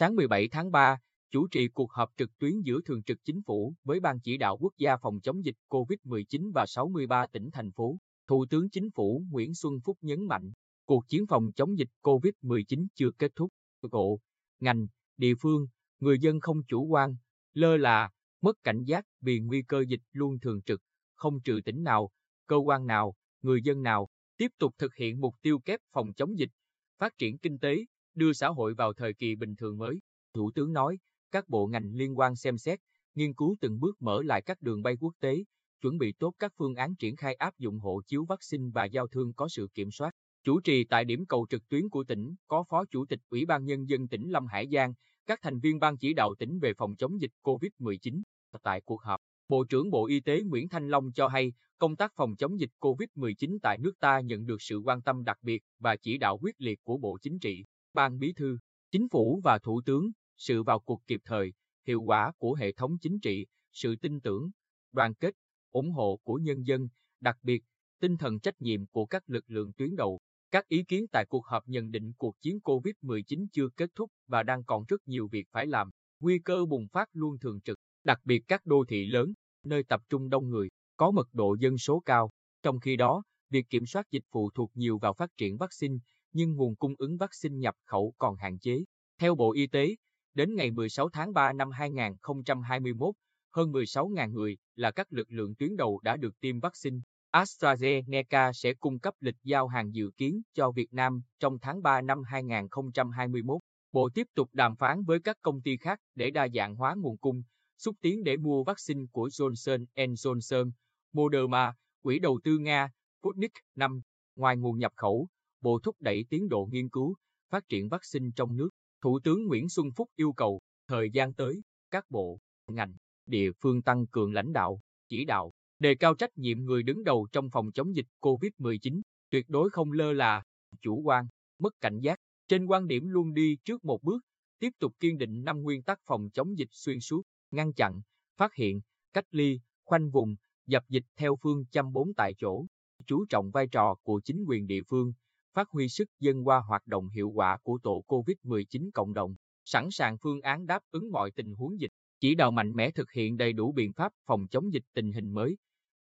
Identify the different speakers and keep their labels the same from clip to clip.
Speaker 1: Sáng 17 tháng 3, chủ trì cuộc họp trực tuyến giữa Thường trực Chính phủ với Ban chỉ đạo quốc gia phòng chống dịch COVID-19 và 63 tỉnh thành phố. Thủ tướng Chính phủ Nguyễn Xuân Phúc nhấn mạnh, cuộc chiến phòng chống dịch COVID-19 chưa kết thúc. Bộ, ngành, địa phương, người dân không chủ quan, lơ là, mất cảnh giác vì nguy cơ dịch luôn thường trực, không trừ tỉnh nào, cơ quan nào, người dân nào, tiếp tục thực hiện mục tiêu kép phòng chống dịch, phát triển kinh tế, đưa xã hội vào thời kỳ bình thường mới. Thủ tướng nói, các bộ ngành liên quan xem xét, nghiên cứu từng bước mở lại các đường bay quốc tế, chuẩn bị tốt các phương án triển khai áp dụng hộ chiếu vaccine và giao thương có sự kiểm soát. Chủ trì tại điểm cầu trực tuyến của tỉnh có Phó Chủ tịch Ủy ban Nhân dân tỉnh Lâm Hải Giang, các thành viên ban chỉ đạo tỉnh về phòng chống dịch COVID-19. Tại cuộc họp, Bộ trưởng Bộ Y tế Nguyễn Thanh Long cho hay công tác phòng chống dịch COVID-19 tại nước ta nhận được sự quan tâm đặc biệt và chỉ đạo quyết liệt của Bộ Chính trị, Ban Bí thư, Chính phủ và Thủ tướng, sự vào cuộc kịp thời, hiệu quả của hệ thống chính trị, sự tin tưởng, đoàn kết, ủng hộ của nhân dân, đặc biệt, tinh thần trách nhiệm của các lực lượng tuyến đầu. Các ý kiến tại cuộc họp nhận định cuộc chiến COVID-19 chưa kết thúc và đang còn rất nhiều việc phải làm. Nguy cơ bùng phát luôn thường trực, đặc biệt các đô thị lớn, nơi tập trung đông người, có mật độ dân số cao. Trong khi đó, việc kiểm soát dịch phụ thuộc nhiều vào phát triển vaccine, nhưng nguồn cung ứng vaccine nhập khẩu còn hạn chế. Theo Bộ Y tế, đến ngày 16 tháng 3 năm 2021, hơn 16.000 người là các lực lượng tuyến đầu đã được tiêm vaccine. AstraZeneca sẽ cung cấp lịch giao hàng dự kiến cho Việt Nam trong tháng 3 năm 2021. Bộ tiếp tục đàm phán với các công ty khác để đa dạng hóa nguồn cung, xúc tiến để mua vaccine của Johnson Johnson, Moderna, Quỹ đầu tư Nga, Sputnik 5. Ngoài nguồn nhập khẩu, Bộ thúc đẩy tiến độ nghiên cứu, phát triển vaccine trong nước. Thủ tướng Nguyễn Xuân Phúc yêu cầu, thời gian tới, các bộ, ngành, địa phương tăng cường lãnh đạo, chỉ đạo, đề cao trách nhiệm người đứng đầu trong phòng chống dịch COVID-19, tuyệt đối không lơ là, chủ quan, mất cảnh giác. Trên quan điểm luôn đi trước một bước, tiếp tục kiên định năm nguyên tắc phòng chống dịch xuyên suốt, ngăn chặn, phát hiện, cách ly, khoanh vùng, dập dịch theo phương châm bốn tại chỗ, chú trọng vai trò của chính quyền địa phương, phát huy sức dân qua hoạt động hiệu quả của tổ COVID-19 cộng đồng, sẵn sàng phương án đáp ứng mọi tình huống dịch, chỉ đạo mạnh mẽ thực hiện đầy đủ biện pháp phòng chống dịch tình hình mới,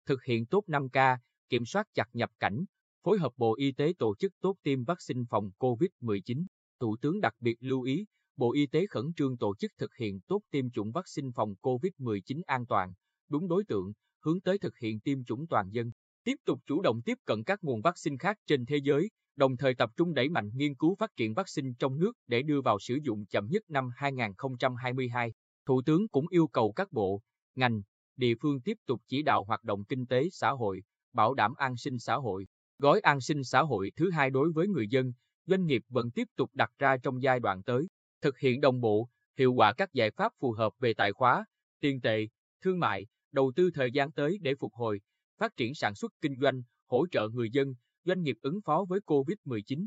Speaker 1: thực hiện tốt 5K, kiểm soát chặt nhập cảnh, phối hợp Bộ Y tế tổ chức tốt tiêm vaccine phòng COVID-19. Thủ tướng đặc biệt lưu ý, Bộ Y tế khẩn trương tổ chức thực hiện tốt tiêm chủng vaccine phòng COVID-19 an toàn, đúng đối tượng, hướng tới thực hiện tiêm chủng toàn dân. Tiếp tục chủ động tiếp cận các nguồn vaccine khác trên thế giới, đồng thời tập trung đẩy mạnh nghiên cứu phát triển vaccine trong nước để đưa vào sử dụng chậm nhất năm 2022. Thủ tướng cũng yêu cầu các bộ, ngành, địa phương tiếp tục chỉ đạo hoạt động kinh tế xã hội, bảo đảm an sinh xã hội. Gói an sinh xã hội thứ hai đối với người dân, doanh nghiệp vẫn tiếp tục đặt ra trong giai đoạn tới, thực hiện đồng bộ, hiệu quả các giải pháp phù hợp về tài khóa, tiền tệ, thương mại, đầu tư thời gian tới để phục hồi, phát triển sản xuất kinh doanh, hỗ trợ người dân, doanh nghiệp ứng phó với COVID-19.